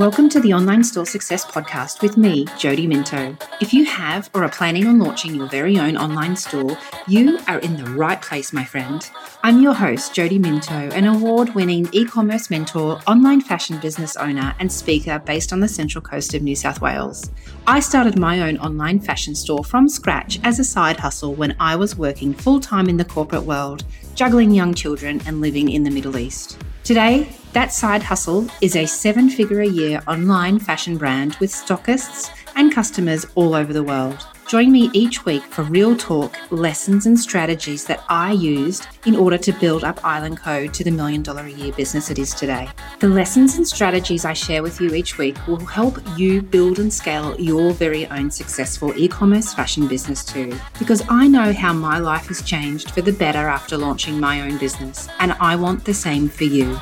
Welcome to the Online Store Success Podcast with me, Jodie Minto. If you have or are planning on launching your very own online store, you are in the right place, my friend. I'm your host, Jodie Minto, an award winning e commerce mentor, online fashion business owner, and speaker based on the central coast of New South Wales. I started my own online fashion store from scratch as a side hustle when I was working full time in the corporate world, juggling young children and living in the Middle East. Today, that side hustle is a seven figure a year online fashion brand with stockists and customers all over the world. Join me each week for real talk, lessons, and strategies that I used in order to build up Island Co to the million dollar a year business it is today. The lessons and strategies I share with you each week will help you build and scale your very own successful e commerce fashion business too. Because I know how my life has changed for the better after launching my own business, and I want the same for you.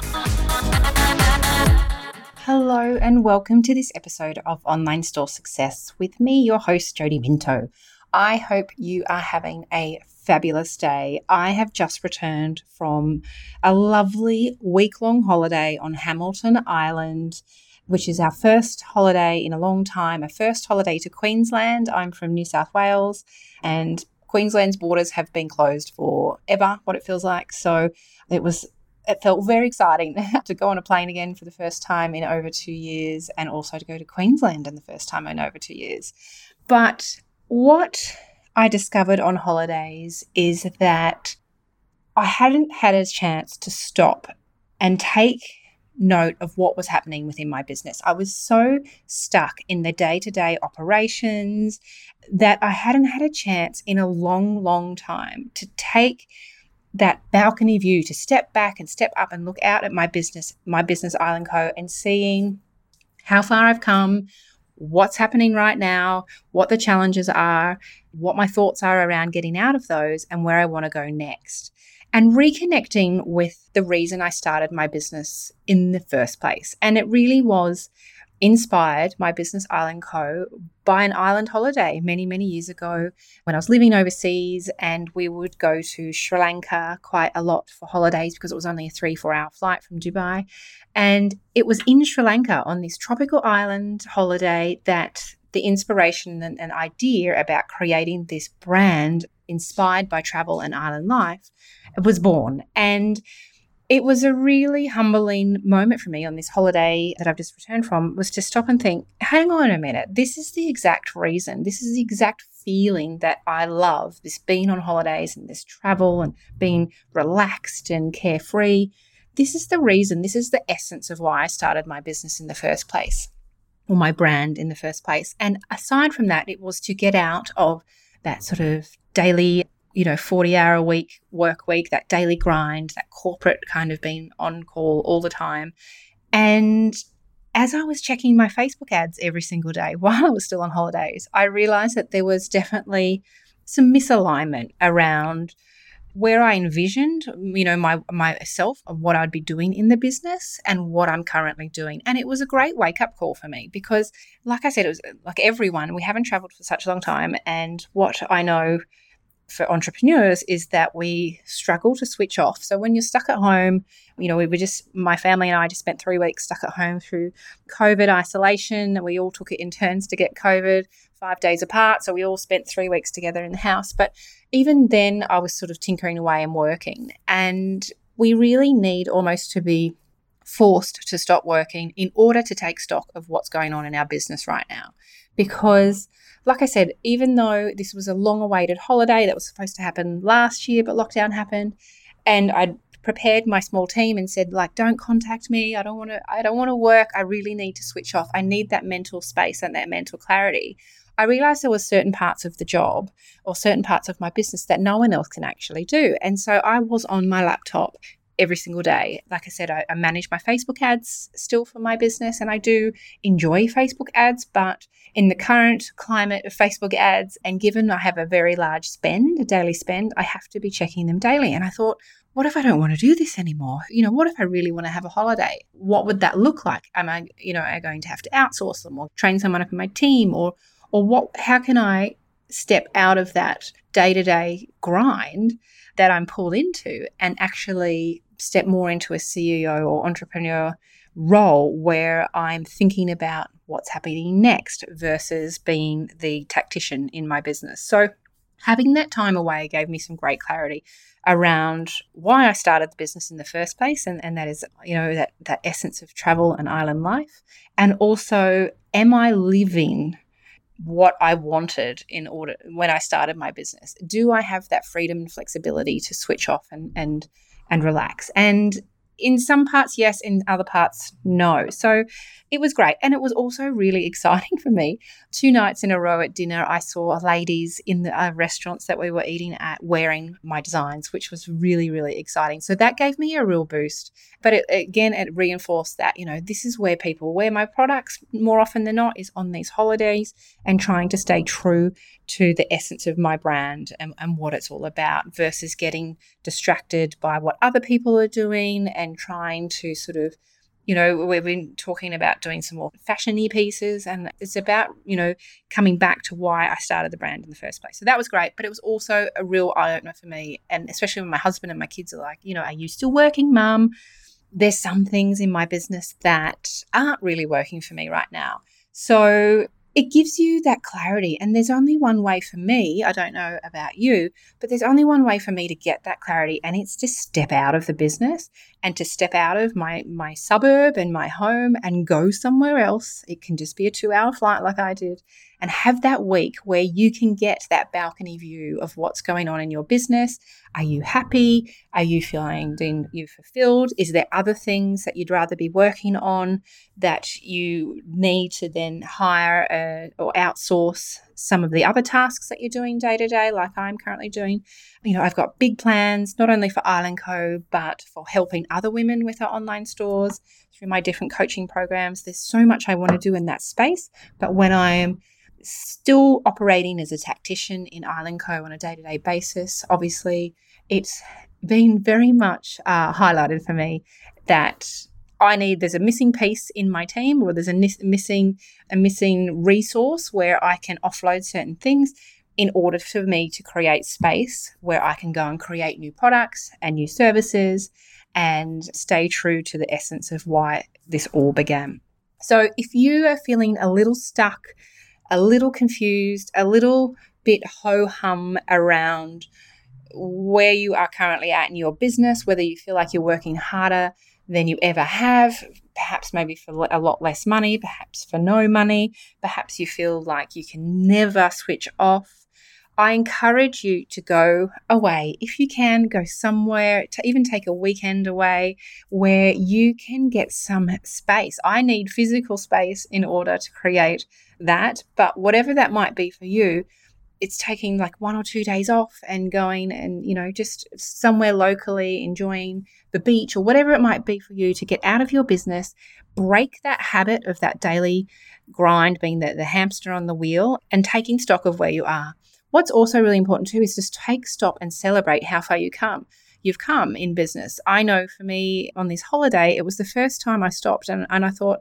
Hello, and welcome to this episode of Online Store Success with me, your host, Jodie Minto. I hope you are having a fabulous day. I have just returned from a lovely week long holiday on Hamilton Island, which is our first holiday in a long time, a first holiday to Queensland. I'm from New South Wales, and Queensland's borders have been closed for ever, what it feels like. So it was it felt very exciting to go on a plane again for the first time in over two years and also to go to Queensland in the first time in over two years. But what I discovered on holidays is that I hadn't had a chance to stop and take note of what was happening within my business. I was so stuck in the day to day operations that I hadn't had a chance in a long, long time to take that balcony view to step back and step up and look out at my business, my business Island Co, and seeing how far I've come, what's happening right now, what the challenges are, what my thoughts are around getting out of those, and where I want to go next. And reconnecting with the reason I started my business in the first place. And it really was inspired my business Island Co by an island holiday many, many years ago when I was living overseas and we would go to Sri Lanka quite a lot for holidays because it was only a three, four hour flight from Dubai. And it was in Sri Lanka on this tropical island holiday that the inspiration and, and idea about creating this brand inspired by travel and island life was born. And it was a really humbling moment for me on this holiday that I've just returned from was to stop and think, hang on a minute, this is the exact reason, this is the exact feeling that I love, this being on holidays and this travel and being relaxed and carefree. This is the reason, this is the essence of why I started my business in the first place, or my brand in the first place. And aside from that, it was to get out of that sort of daily you know, 40 hour a week work week, that daily grind, that corporate kind of being on call all the time. And as I was checking my Facebook ads every single day while I was still on holidays, I realized that there was definitely some misalignment around where I envisioned, you know, my myself of what I'd be doing in the business and what I'm currently doing. And it was a great wake up call for me because, like I said, it was like everyone, we haven't traveled for such a long time. And what I know for entrepreneurs is that we struggle to switch off. So when you're stuck at home, you know, we were just, my family and I just spent three weeks stuck at home through COVID isolation. And we all took it in turns to get COVID five days apart. So we all spent three weeks together in the house. But even then, I was sort of tinkering away and working. And we really need almost to be forced to stop working in order to take stock of what's going on in our business right now. Because like I said, even though this was a long awaited holiday that was supposed to happen last year, but lockdown happened, and I'd prepared my small team and said like don't contact me. I don't want to i don't want to work. I really need to switch off. I need that mental space and that mental clarity. I realized there were certain parts of the job or certain parts of my business that no one else can actually do. And so i was on my laptop every single day. Like I said, I, I, manage my Facebook ads still for my business and I do enjoy Facebook ads, but in the current climate of Facebook ads, and given I have a very large spend, a daily spend, I have to be checking them daily. And I thought, what if I don't want to do this anymore? You know, what if I really want to have a holiday? What would that look like? Am I, you know, going to have to outsource them or train someone up in my team or or what how can I step out of that day-to-day grind that I'm pulled into and actually step more into a CEO or entrepreneur role where I'm thinking about what's happening next versus being the tactician in my business. So, having that time away gave me some great clarity around why I started the business in the first place and, and that is you know that that essence of travel and island life and also am I living what I wanted in order when I started my business do I have that freedom and flexibility to switch off and and and relax and in some parts, yes, in other parts, no. So it was great. And it was also really exciting for me. Two nights in a row at dinner, I saw ladies in the uh, restaurants that we were eating at wearing my designs, which was really, really exciting. So that gave me a real boost. But it, again, it reinforced that, you know, this is where people wear my products more often than not is on these holidays and trying to stay true to the essence of my brand and, and what it's all about versus getting distracted by what other people are doing and trying to sort of you know, we've been talking about doing some more fashiony pieces, and it's about, you know, coming back to why I started the brand in the first place. So that was great, but it was also a real eye opener for me. And especially when my husband and my kids are like, you know, are you still working, mum? There's some things in my business that aren't really working for me right now. So it gives you that clarity. And there's only one way for me, I don't know about you, but there's only one way for me to get that clarity, and it's to step out of the business and to step out of my, my suburb and my home and go somewhere else. It can just be a two hour flight like I did and have that week where you can get that balcony view of what's going on in your business. Are you happy? Are you feeling you fulfilled? Is there other things that you'd rather be working on that you need to then hire a, or outsource some of the other tasks that you're doing day to day, like I'm currently doing? You know, I've got big plans not only for Island Co, but for helping other women with our online stores through my different coaching programs. There's so much I want to do in that space, but when I am still operating as a tactician in Island Co on a day to day basis. Obviously, it's been very much uh, highlighted for me that I need there's a missing piece in my team or there's a missing a missing resource where I can offload certain things in order for me to create space where I can go and create new products and new services and stay true to the essence of why this all began. So if you are feeling a little stuck a little confused, a little bit ho hum around where you are currently at in your business, whether you feel like you're working harder than you ever have, perhaps maybe for a lot less money, perhaps for no money, perhaps you feel like you can never switch off. I encourage you to go away. If you can, go somewhere, to even take a weekend away where you can get some space. I need physical space in order to create that. But whatever that might be for you, it's taking like one or two days off and going and, you know, just somewhere locally enjoying the beach or whatever it might be for you to get out of your business, break that habit of that daily grind, being the, the hamster on the wheel, and taking stock of where you are. What's also really important too is just take stock and celebrate how far you come. You've come in business. I know for me on this holiday, it was the first time I stopped and, and I thought,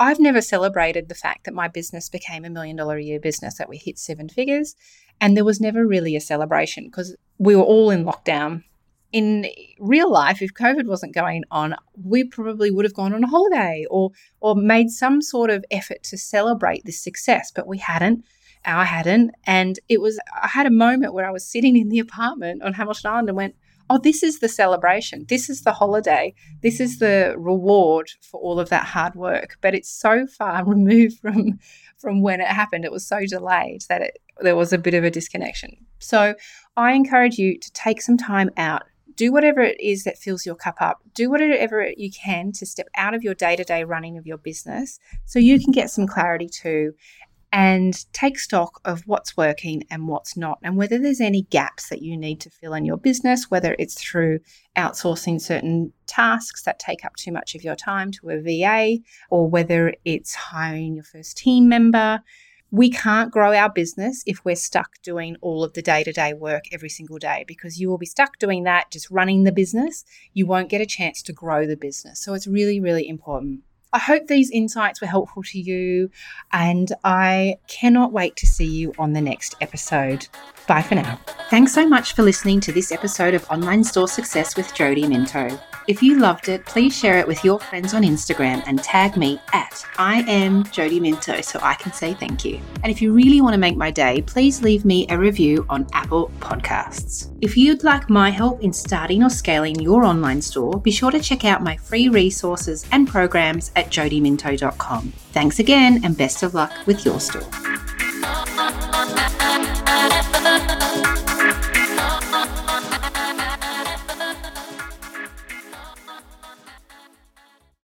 I've never celebrated the fact that my business became a million dollar a year business, that we hit seven figures. And there was never really a celebration because we were all in lockdown. In real life, if COVID wasn't going on, we probably would have gone on a holiday or or made some sort of effort to celebrate this success, but we hadn't. I hadn't. And it was I had a moment where I was sitting in the apartment on Hamilton Island and went, oh, this is the celebration. This is the holiday. This is the reward for all of that hard work. But it's so far removed from from when it happened. It was so delayed that it, there was a bit of a disconnection. So I encourage you to take some time out. Do whatever it is that fills your cup up. Do whatever you can to step out of your day to day running of your business so you can get some clarity too and take stock of what's working and what's not, and whether there's any gaps that you need to fill in your business, whether it's through outsourcing certain tasks that take up too much of your time to a VA, or whether it's hiring your first team member. We can't grow our business if we're stuck doing all of the day to day work every single day because you will be stuck doing that, just running the business. You won't get a chance to grow the business. So it's really, really important. I hope these insights were helpful to you, and I cannot wait to see you on the next episode. Bye for now. Thanks so much for listening to this episode of Online Store Success with Jodie Minto. If you loved it, please share it with your friends on Instagram and tag me at I am Jodie Minto so I can say thank you. And if you really want to make my day, please leave me a review on Apple Podcasts. If you'd like my help in starting or scaling your online store, be sure to check out my free resources and programs at jodieminto.com. Thanks again and best of luck with your store.